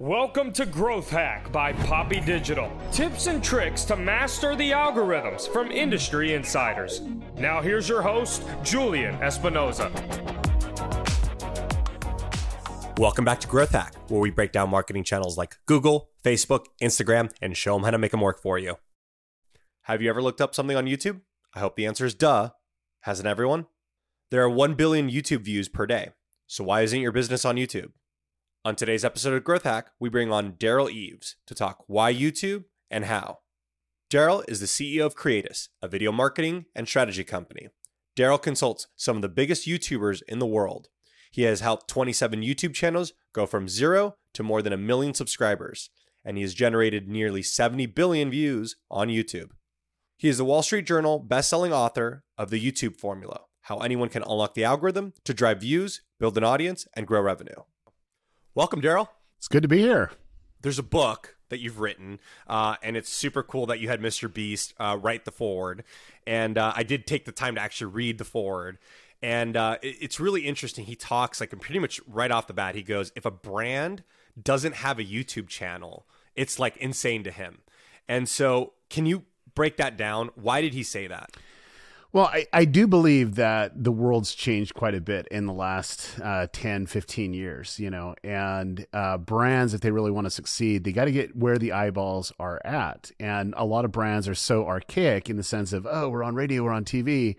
Welcome to Growth Hack by Poppy Digital. Tips and tricks to master the algorithms from industry insiders. Now, here's your host, Julian Espinoza. Welcome back to Growth Hack, where we break down marketing channels like Google, Facebook, Instagram, and show them how to make them work for you. Have you ever looked up something on YouTube? I hope the answer is duh. Hasn't everyone? There are 1 billion YouTube views per day. So why isn't your business on YouTube? On today's episode of Growth Hack, we bring on Derral Eves to talk why YouTube and how. Derral is the CEO of Creatus, a video marketing and strategy company. Daryl consults some of the biggest YouTubers in the world. He has helped 27 YouTube channels go from zero to more than a million subscribers, and he has generated nearly 70 billion views on YouTube. He is the Wall Street Journal best-selling author of The YouTube Formula: How Anyone Can Unlock the Algorithm to Drive Views, Build an Audience, and Grow Revenue. Welcome, Derral. It's good to be here. There's a book that you've written, uh, and it's super cool that you had Mr. Beast uh, write the foreword. And uh, I did take the time to actually read the foreword. And uh, it, it's really interesting. He talks like pretty much right off the bat. He goes, if a brand doesn't have a YouTube channel, it's like insane to him. And so, can you break that down? Why did he say that? Well, I, I do believe that the world's changed quite a bit in the last uh, 10, 15 years, you know, and uh, brands, if they really want to succeed, they got to get where the eyeballs are at. And a lot of brands are so archaic in the sense of, oh, we're on radio, we're on TV.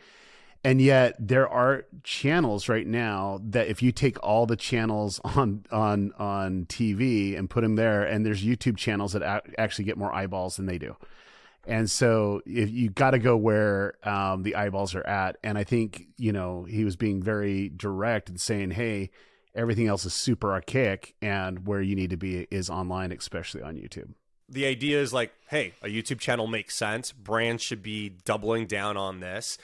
And yet there are channels right now that if you take all the channels on on on TV and put them there, and there's YouTube channels that actually get more eyeballs than they do. And so if you got to go where um, the eyeballs are at. And I think, you know, he was being very direct and saying, hey, everything else is super archaic and where you need to be is online, especially on YouTube. The idea is like, hey, a YouTube channel makes sense. Brands should be doubling down on this.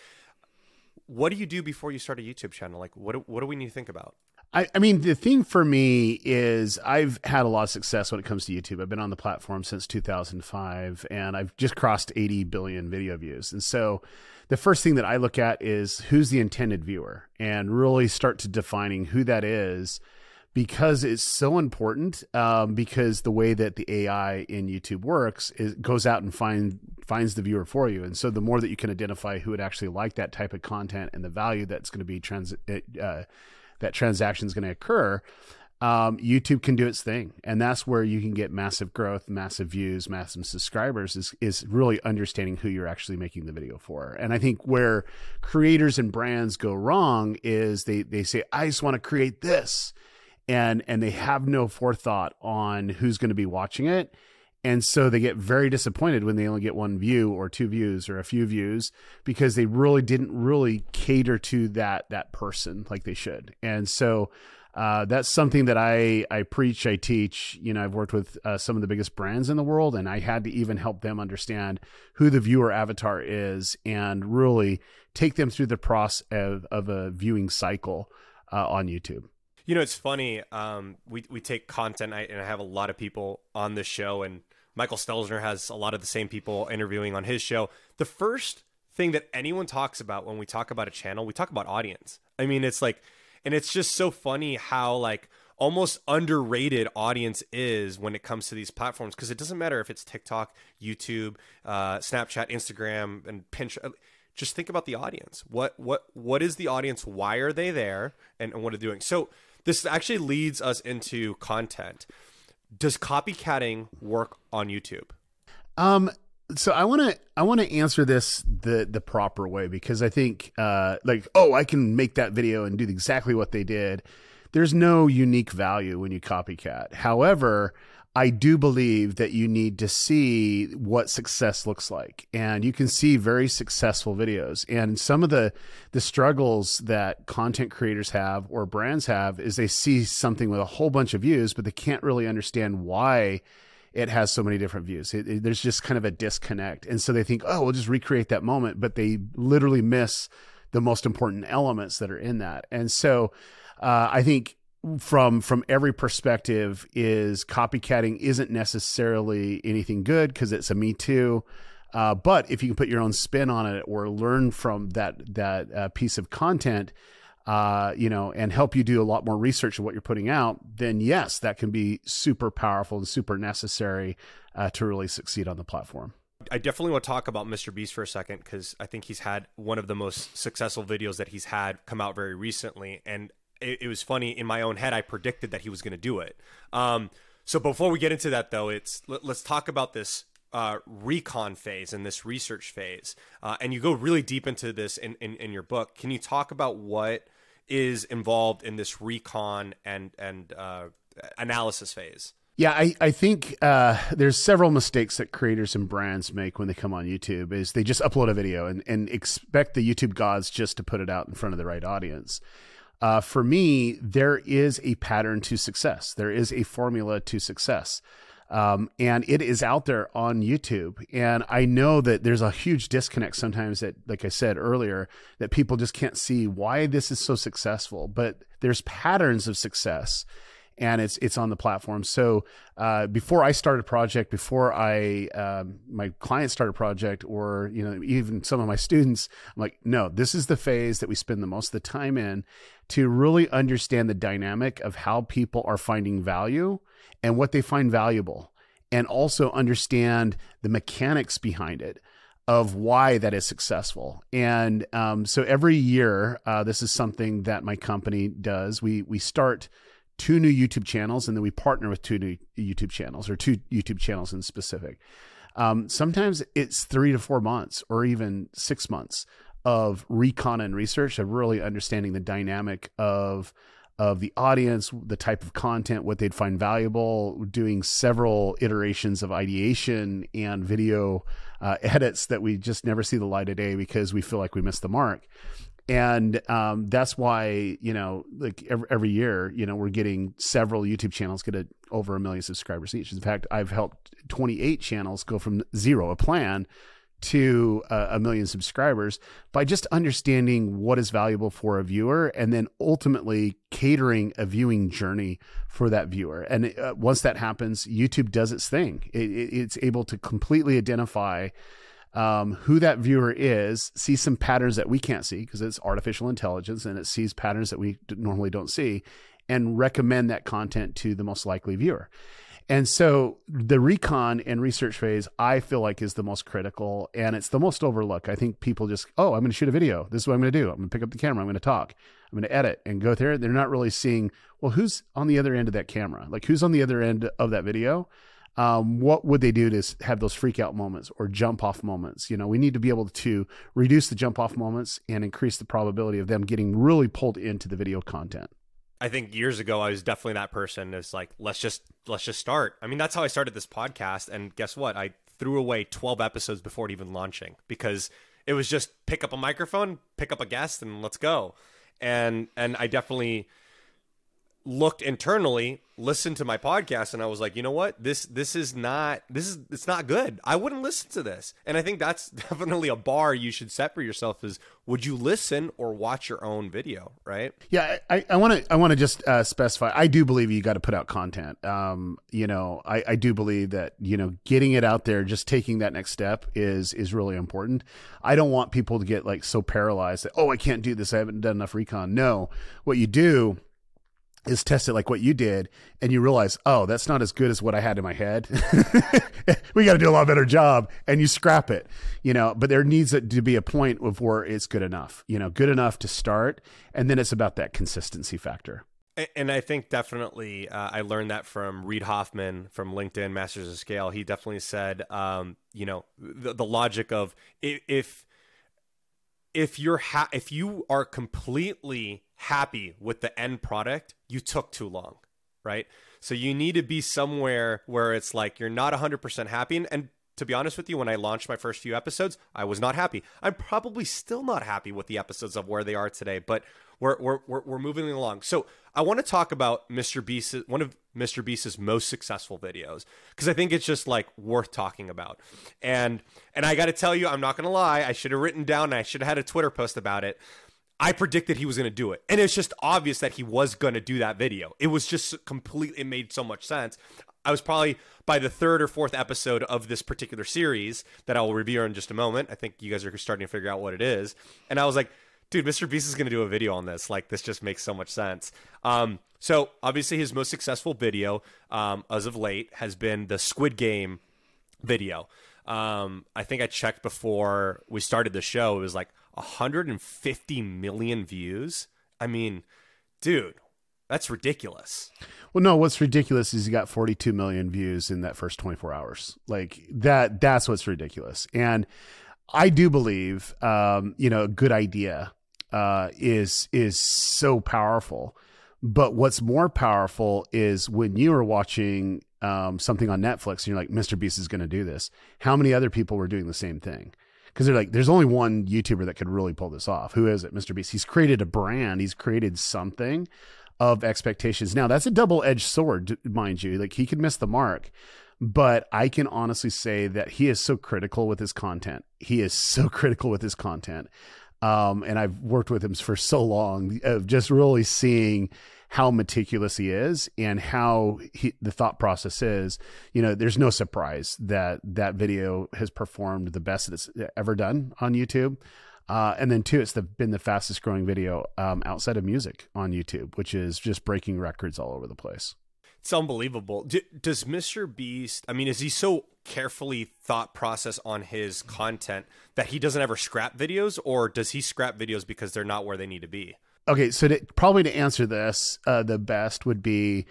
What do you do before you start a YouTube channel? Like, what, what do we need to think about? I, I mean, the thing for me is I've had a lot of success when it comes to YouTube. I've been on the platform since 2005 and I've just crossed 80 billion video views. And so the first thing that I look at is who's the intended viewer and really start to defining who that is because it's so important um, because the way that the AI in YouTube works is goes out and find finds the viewer for you. And so the more that you can identify who would actually like that type of content and the value that's going to be trans uh, that transaction is going to occur, um, YouTube can do its thing, and that's where you can get massive growth, massive views, massive subscribers. Is is really understanding who you're actually making the video for. And I think where creators and brands go wrong is they they say, "I just want to create this," and and they have no forethought on who's going to be watching it. And so they get very disappointed when they only get one view or two views or a few views because they really didn't really cater to that that person like they should. And so uh, that's something that I I preach, I teach. You know, I've worked with uh, some of the biggest brands in the world, and I had to even help them understand who the viewer avatar is and really take them through the process of, of a viewing cycle uh, on YouTube. You know, it's funny. Um, we we take content, I, and I have a lot of people on this show, and Michael Stelzner has a lot of the same people interviewing on his show. The first thing that anyone talks about when we talk about a channel, we talk about audience. I mean, it's like, and it's just so funny how like almost underrated audience is when it comes to these platforms because it doesn't matter if it's TikTok, YouTube, uh, Snapchat, Instagram, and Pinterest. Just think about the audience. What what what is the audience? Why are they there? And, and what are they doing? So this actually leads us into content does copycatting work on YouTube? Um, so I want to I want to answer this the the proper way because I think uh like oh I can make that video and do exactly what they did. There's no unique value when you copycat. However, I do believe that you need to see what success looks like. And you can see very successful videos. And some of the the struggles that content creators have or brands have is they see something with a whole bunch of views, but they can't really understand why it has so many different views. It, it, there's just kind of a disconnect. And so they think, "Oh, we'll just recreate that moment," but they literally miss the most important elements that are in that. And so uh, I think from from every perspective is copycatting isn't necessarily anything good because it's a me too uh, but if you can put your own spin on it or learn from that that uh, piece of content uh, you know, and help you do a lot more research of what you're putting out, then yes, that can be super powerful and super necessary uh, to really succeed on the platform. I definitely want to talk about Mr. Beast for a second because I think he's had one of the most successful videos that he's had come out very recently, and it, it was funny in my own head. I predicted that he was going to do it. Um, so before we get into that, though, it's let, us talk about this uh, recon phase and this research phase, uh, and you go really deep into this in, in in your book. Can you talk about what is involved in this recon and and uh, analysis phase? Yeah, I, I think uh, there's several mistakes that creators and brands make when they come on YouTube is they just upload a video and, and expect the YouTube gods just to put it out in front of the right audience. Uh, for me, there is a pattern to success. There is a formula to success. Um, and it is out there on YouTube. And I know that there's a huge disconnect sometimes that, like I said earlier, that people just can't see why this is so successful. But there's patterns of success and it's it's on the platform. So uh, before I start a project, before I um, my client start a project, or you know even some of my students, I'm like, no, this is the phase that we spend the most of the time in to really understand the dynamic of how people are finding value and what they find valuable, and also understand the mechanics behind it of why that is successful. And um, so every year, uh, this is something that my company does. We we start two new YouTube channels, and then we partner with two new YouTube channels or two YouTube channels in specific. Um, sometimes it's three to four months or even six months of recon and research of really understanding the dynamic of of the audience, the type of content, what they'd find valuable, doing several iterations of ideation and video uh, edits that we just never see the light of day because we feel like we missed the mark and um, that's why you know like every, every year you know we're getting several youtube channels get a, over a million subscribers each. In fact i've helped 28 channels go from zero a plan to uh, a million subscribers by just understanding what is valuable for a viewer and then ultimately catering a viewing journey for that viewer. And uh, once that happens youtube does its thing. It, it, it's able to completely identify um, who that viewer is, see some patterns that we can't see because it's artificial intelligence and it sees patterns that we normally don't see, and recommend that content to the most likely viewer. And so the recon and research phase, I feel like is the most critical and it's the most overlooked. I think people just, oh, I'm going to shoot a video. This is what I'm going to do. I'm going to pick up the camera. I'm going to talk. I'm going to edit and go there. They're not really seeing, well, who's on the other end of that camera? Like who's on the other end of that video? Um, what would they do to have those freak out moments or jump off moments? You know, we need to be able to reduce the jump off moments and increase the probability of them getting really pulled into the video content. I think years ago I was definitely that person. It's like let's just let's just start. I mean, that's how I started this podcast. And guess what? I threw away twelve episodes before it even launching because it was just pick up a microphone, pick up a guest, and let's go. And and I definitely looked internally, listened to my podcast, and I was like, you know what? This this is not this is it's not good. I wouldn't listen to this. And I think that's definitely a bar you should set for yourself is would you listen or watch your own video, right? Yeah, I want to I want to just uh, specify. I do believe you got to put out content. Um, you know, I, I do believe that you know getting it out there, just taking that next step is is really important. I don't want people to get like so paralyzed that oh I can't do this. I haven't done enough recon. No, what you do is test it like what you did and you realize oh that's not as good as what i had in my head. We got to do a lot better job and you scrap it you know? But there needs to be a point of where it's good enough you know good enough to start and then it's about that consistency factor. And I think definitely uh, I learned that from Reid Hoffman from LinkedIn Masters of Scale. He definitely said, um, you know, the, the logic of if if you're ha- if you are completely happy with the end product, you took too long, right? So you need to be somewhere where it's like you're not 100% happy. And, and to be honest with you, when I launched my first few episodes, I was not happy. I'm probably still not happy with the episodes of where they are today, but we're we're we're, we're moving along. So I want to talk about Mr. Beast, one of Mr. Beast's most successful videos, because I think it's just like worth talking about. And and I got to tell you, I'm not gonna lie, I should have written down, I should have had a Twitter post about it. I predicted he was going to do it. And it's just obvious that he was going to do that video. It was just completely, it made so much sense. I was probably by the third or fourth episode of this particular series that I will review in just a moment. I think you guys are starting to figure out what it is. And I was like, dude, Mr. Beast is going to do a video on this. Like, this just makes so much sense. Um, so obviously, his most successful video, um, as of late, has been the Squid Game video. Um, I think I checked before we started the show. It was like 150 million views. I mean, dude, that's ridiculous. Well, no, what's ridiculous is he got 42 million views in that first 24 hours. Like that, that's what's ridiculous. And I do believe, um, you know, a good idea uh, is is so powerful. But what's more powerful is when you are watching um, something on Netflix and you're like, Mr. Beast is going to do this. How many other people were doing the same thing? Because they're like, there's only one YouTuber that could really pull this off. Who is it? Mr. Beast. He's created a brand. He's created something of expectations. Now that's a double edged sword, mind you. Like he could miss the mark, but I can honestly say that he is so critical with his content. He is so critical with his content. Um, and I've worked with him for so long of just really seeing how meticulous he is and how he, the thought process is. You know, there's no surprise that that video has performed the best it's ever done on YouTube. Uh, and then two, it's the, been the fastest growing video um, outside of music on YouTube, which is just breaking records all over the place. It's unbelievable. D- does Mr. Beast? I mean, is he so carefully thought process on his content that he doesn't ever scrap videos, or does he scrap videos because they're not where they need to be? Okay, so to, probably to answer this, uh, the best would be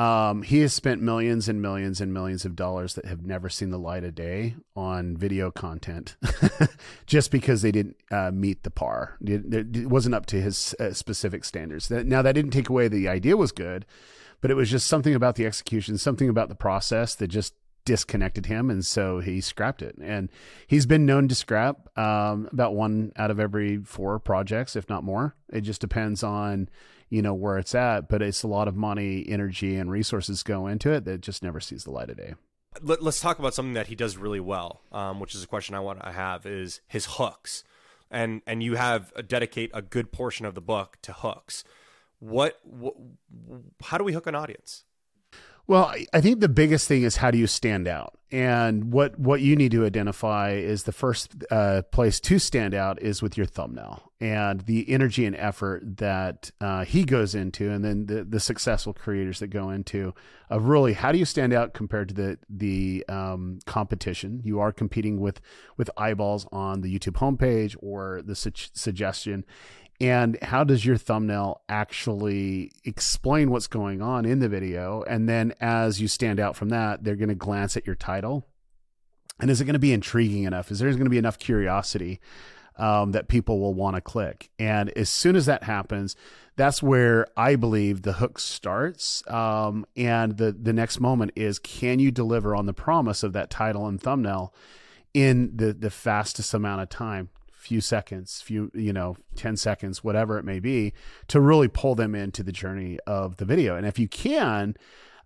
um, he has spent millions and millions and millions of dollars that have never seen the light of day on video content just because they didn't uh, meet the par. It, wasn't up to his uh, specific standards. Now, that didn't take away the idea was good, but it was just something about the execution, something about the process that just disconnected him. And so he scrapped it. And he's been known to scrap um, about one out of every four projects, if not more. It just depends on you know where it's at but it's a lot of money energy and resources go into it that just never sees the light of day Let, us talk about something that he does really well um, which is a question i want to have is his hooks and and you have a, dedicate a good portion of the book to hooks what, what how do we hook an audience well, I think the biggest thing is how do you stand out, and what what you need to identify is the first uh, place to stand out is with your thumbnail and the energy and effort that uh, he goes into, and then the the successful creators that go into of really how do you stand out compared to the the um, competition. You are competing with with eyeballs on the YouTube homepage or the su- suggestion, and how does your thumbnail actually explain what's going on in the video? And then as you stand out from that they're going to glance at your title? And is it going to be intriguing enough? Is there going to be enough curiosity um, that people will want to click? And as soon as that happens that's where i believe the hook starts um, and the, the next moment is can you deliver on the promise of that title and thumbnail in the, the fastest amount of time few seconds, few, you know, 10 seconds, whatever it may be, to really pull them into the journey of the video. And if you can,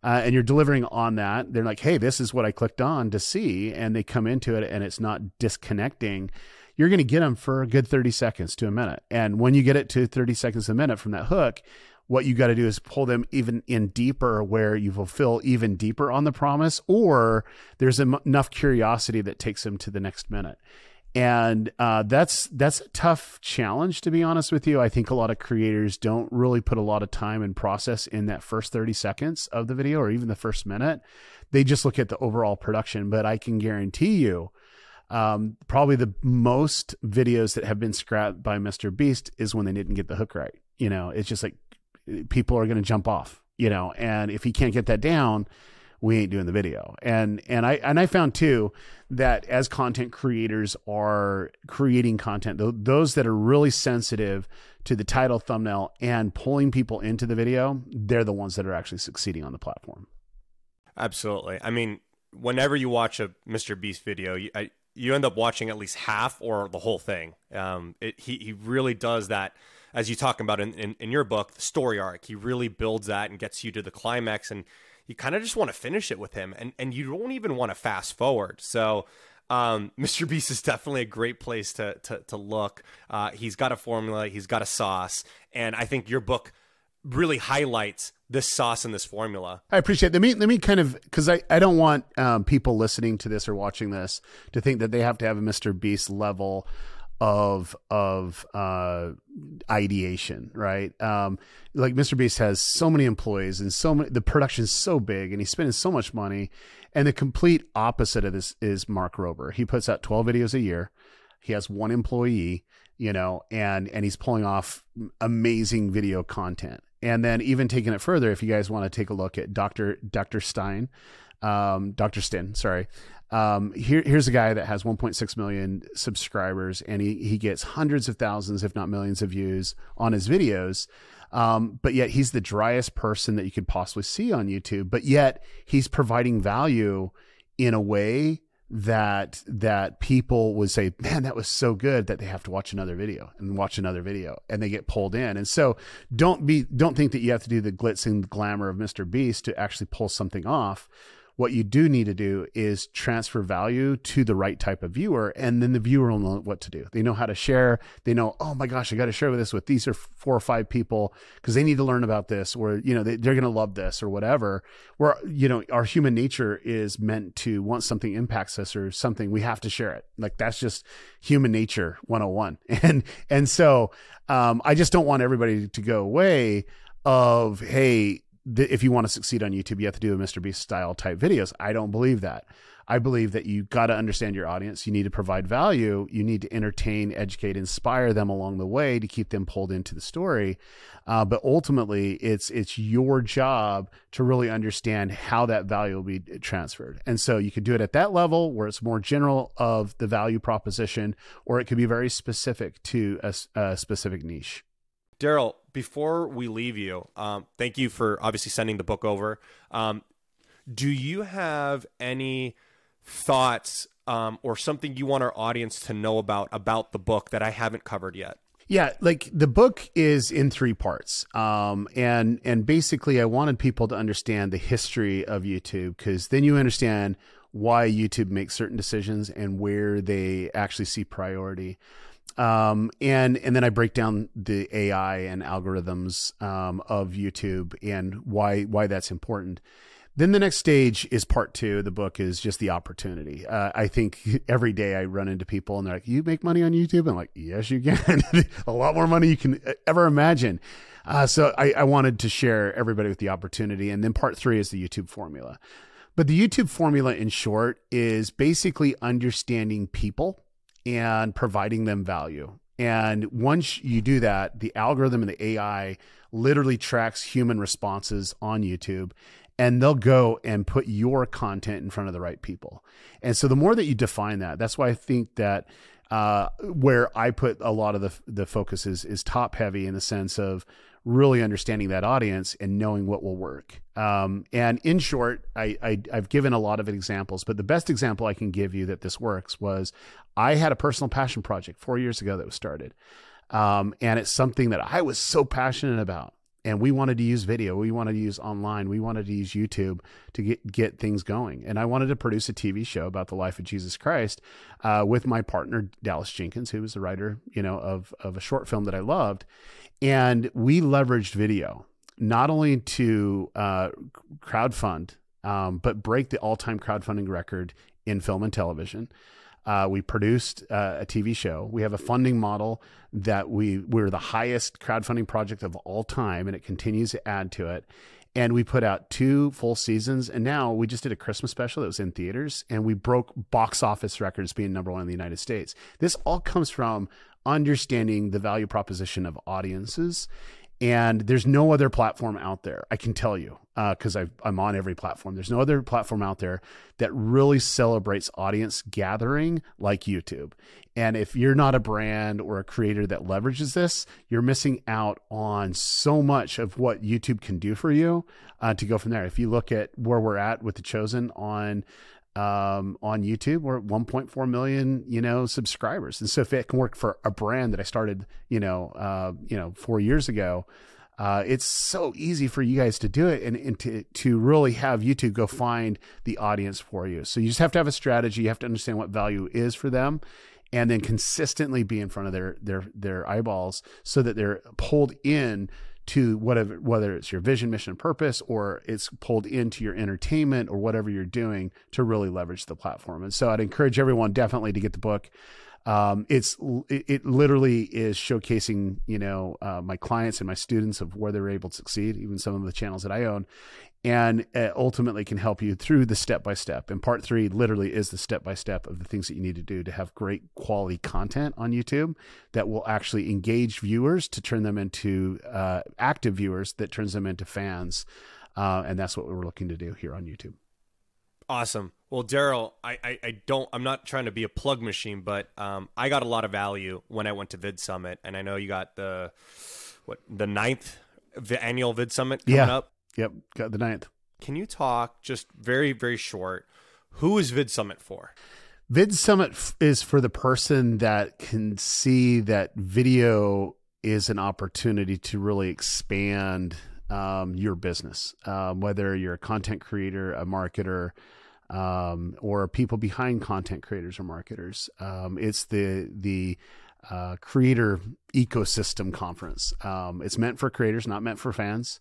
uh, and you're delivering on that, they're like, hey, this is what I clicked on to see. And they come into it and it's not disconnecting. You're going to get them for a good 30 seconds to a minute. And when you get it to 30 seconds a minute from that hook, what you got to do is pull them even in deeper where you fulfill even deeper on the promise, or there's enough curiosity that takes them to the next minute and uh, that's that's a tough challenge to be honest with you. I think a lot of creators don't really put a lot of time and process in that first thirty seconds of the video or even the first minute. They just look at the overall production. But I can guarantee you, um, probably the most videos that have been scrapped by Mr. Beast is when they didn't get the hook right. You know, it's just like people are going to jump off. You know, and if he can't get that down, we ain't doing the video. And and I and I found too that as content creators are creating content, those that are really sensitive to the title, thumbnail, and pulling people into the video, they're the ones that are actually succeeding on the platform. Absolutely. I mean, whenever you watch a Mr. Beast video, you, I, you end up watching at least half or the whole thing. Um, it, he he really does that as you talk about in, in, in your book, the story arc. He really builds that and gets you to the climax and you kind of just want to finish it with him and, and you don't even want to fast forward. So, um, Mr. Beast is definitely a great place to, to, to look. Uh, he's got a formula, he's got a sauce. And I think your book really highlights this sauce and this formula. I appreciate it. Let me, let me kind of, cause I, I don't want, um, people listening to this or watching this to think that they have to have a Mr. Beast level of of uh, ideation, right? Um, like Mr. Beast has so many employees and so many. The production's so big, and he's spending so much money. And the complete opposite of this is Mark Rober. He puts out twelve videos a year. He has one employee, you know, and and he's pulling off amazing video content. And then even taking it further, if you guys want to take a look at Dr. Dr. Stein, um, Dr. Stin, sorry. Um, here, here's a guy that has 1.6 million subscribers and he, he gets hundreds of thousands, if not millions of views on his videos. Um, but yet he's the driest person that you could possibly see on YouTube, but yet he's providing value in a way that that people would say, "Man, that was so good that they have to watch another video and watch another video and they get pulled in." And so don't be don't think that you have to do the glitz and glamour of Mr. Beast to actually pull something off what you do need to do is transfer value to the right type of viewer, and then the viewer will know what to do. They know how to share. They know, oh my gosh, I got to share this with these are four or five people because they need to learn about this, or you know they, they're going to love this or whatever. Where you know our human nature is meant to once something impacts us or something, we have to share it. Like that's just human nature 101. And and so um, I just don't want everybody to go away of hey if you want to succeed on YouTube, you have to do a Mr. Beast style type videos. I don't believe that. I believe that you got to understand your audience. You need to provide value. You need to entertain, educate, inspire them along the way to keep them pulled into the story. Uh, but ultimately, it's it's your job to really understand how that value will be transferred. And so you could do it at that level where it's more general of the value proposition, or it could be very specific to a, a specific niche. Derral, before we leave you, um, thank you for obviously sending the book over. Um, do you have any thoughts um, or something you want our audience to know about about the book that I haven't covered yet? Yeah, like the book is in three parts, um, and and basically, I wanted people to understand the history of YouTube because then you understand why YouTube makes certain decisions and where they actually see priority um, and and then I break down the AI and algorithms um, of YouTube and why why that's important. Then the next stage is part two. The book is just the opportunity. Uh, I think every day I run into people and they're like, "You make money on YouTube?" I'm like, "Yes, you can. a lot more money you can ever imagine." Uh, so I, I wanted to share everybody with the opportunity. And then part three is the YouTube formula. But the YouTube formula, in short, is basically understanding people and providing them value. And once you do that, the algorithm and the AI literally tracks human responses on YouTube and they'll go and put your content in front of the right people. And so the more that you define that, that's why I think that uh, where I put a lot of the the focus is is top heavy in the sense of really understanding that audience and knowing what will work. Um, and in short, I, I I've given a lot of examples, but the best example I can give you that this works was I had a personal passion project four years ago that was started. Um, and it's something that I was so passionate about. And we wanted to use video, we wanted to use online, we wanted to use YouTube to get get things going. And I wanted to produce a TV show about the life of Jesus Christ uh, with my partner Dallas Jenkins, who was the writer, you know, of of a short film that I loved. And we leveraged video not only to uh, crowdfund, um, but break the all time crowdfunding record in film and television. Uh, we produced uh, a TV show. We have a funding model that we we're the highest crowdfunding project of all time, and it continues to add to it. And we put out two full seasons, and now we just did a Christmas special that was in theaters, and we broke box office records being number one in the United States. This all comes from understanding the value proposition of audiences and there's no other platform out there i can tell you because uh, i'm on every platform. There's no other platform out there that really celebrates audience gathering like youtube. And if you're not a brand or a creator that leverages this you're missing out on so much of what youtube can do for you uh, to go from there. If you look at where we're at with the chosen on um, on YouTube. We're at 1.4 million, you know, subscribers. And so if it can work for a brand that I started, you know, uh, you know, four years ago, uh, it's so easy for you guys to do it and, and to, to really have YouTube go find the audience for you. So you just have to have a strategy. You have to understand what value is for them and then consistently be in front of their, their, their eyeballs so that they're pulled in to whatever whether it's your vision, mission, purpose, or it's pulled into your entertainment or whatever you're doing to really leverage the platform. And so I'd encourage everyone definitely to get the book. Um, it's it, it, literally is showcasing you know uh, my clients and my students of where they're able to succeed, even some of the channels that I own, and ultimately can help you through the step by step. And part three literally is the step by step of the things that you need to do to have great quality content on YouTube that will actually engage viewers to turn them into uh, active viewers that turns them into fans, uh, and that's what we're looking to do here on YouTube. Awesome. Well, Derral, I, I, I, don't, I'm not trying to be a plug machine, but um, I got a lot of value when I went to Vid Summit, and I know you got the what the ninth annual Vid Summit coming yeah. up. Yep, got the ninth. Can you talk just very, very short? Who is Vid Summit for? Vid Summit f- is for the person that can see that video is an opportunity to really expand um, your business, um, whether you're a content creator, a marketer, um, or people behind content creators or marketers. Um, it's the the uh, creator ecosystem conference. Um, it's meant for creators, not meant for fans.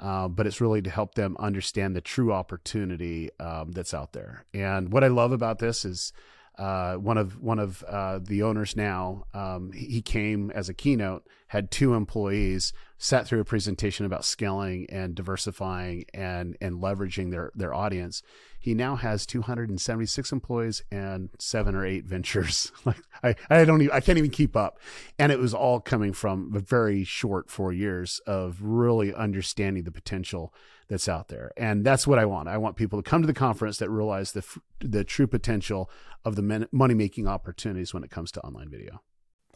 Uh, but it's really to help them understand the true opportunity um, that's out there. And what I love about this is uh, one of one of uh, the owners now. Um, he came as a keynote, had two employees, sat through a presentation about scaling and diversifying and and leveraging their their audience. He now has 276 employees and seven or eight ventures. like I, I don't even I can't even keep up. And it was all coming from a very short four years of really understanding the potential that's out there. And that's what I want. I want people to come to the conference that realize the the true potential of the money making opportunities when it comes to online video.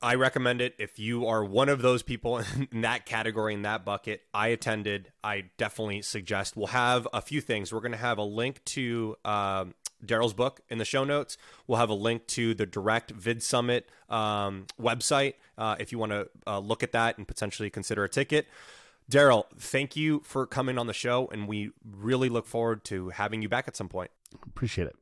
I recommend it if you are one of those people in that category in that bucket. I attended. I definitely suggest. We'll have a few things. We're going to have a link to um, Derral's book in the show notes. We'll have a link to the direct Vid Summit um, website uh, if you want to uh, look at that and potentially consider a ticket. Derral, thank you for coming on the show, and we really look forward to having you back at some point. Appreciate it.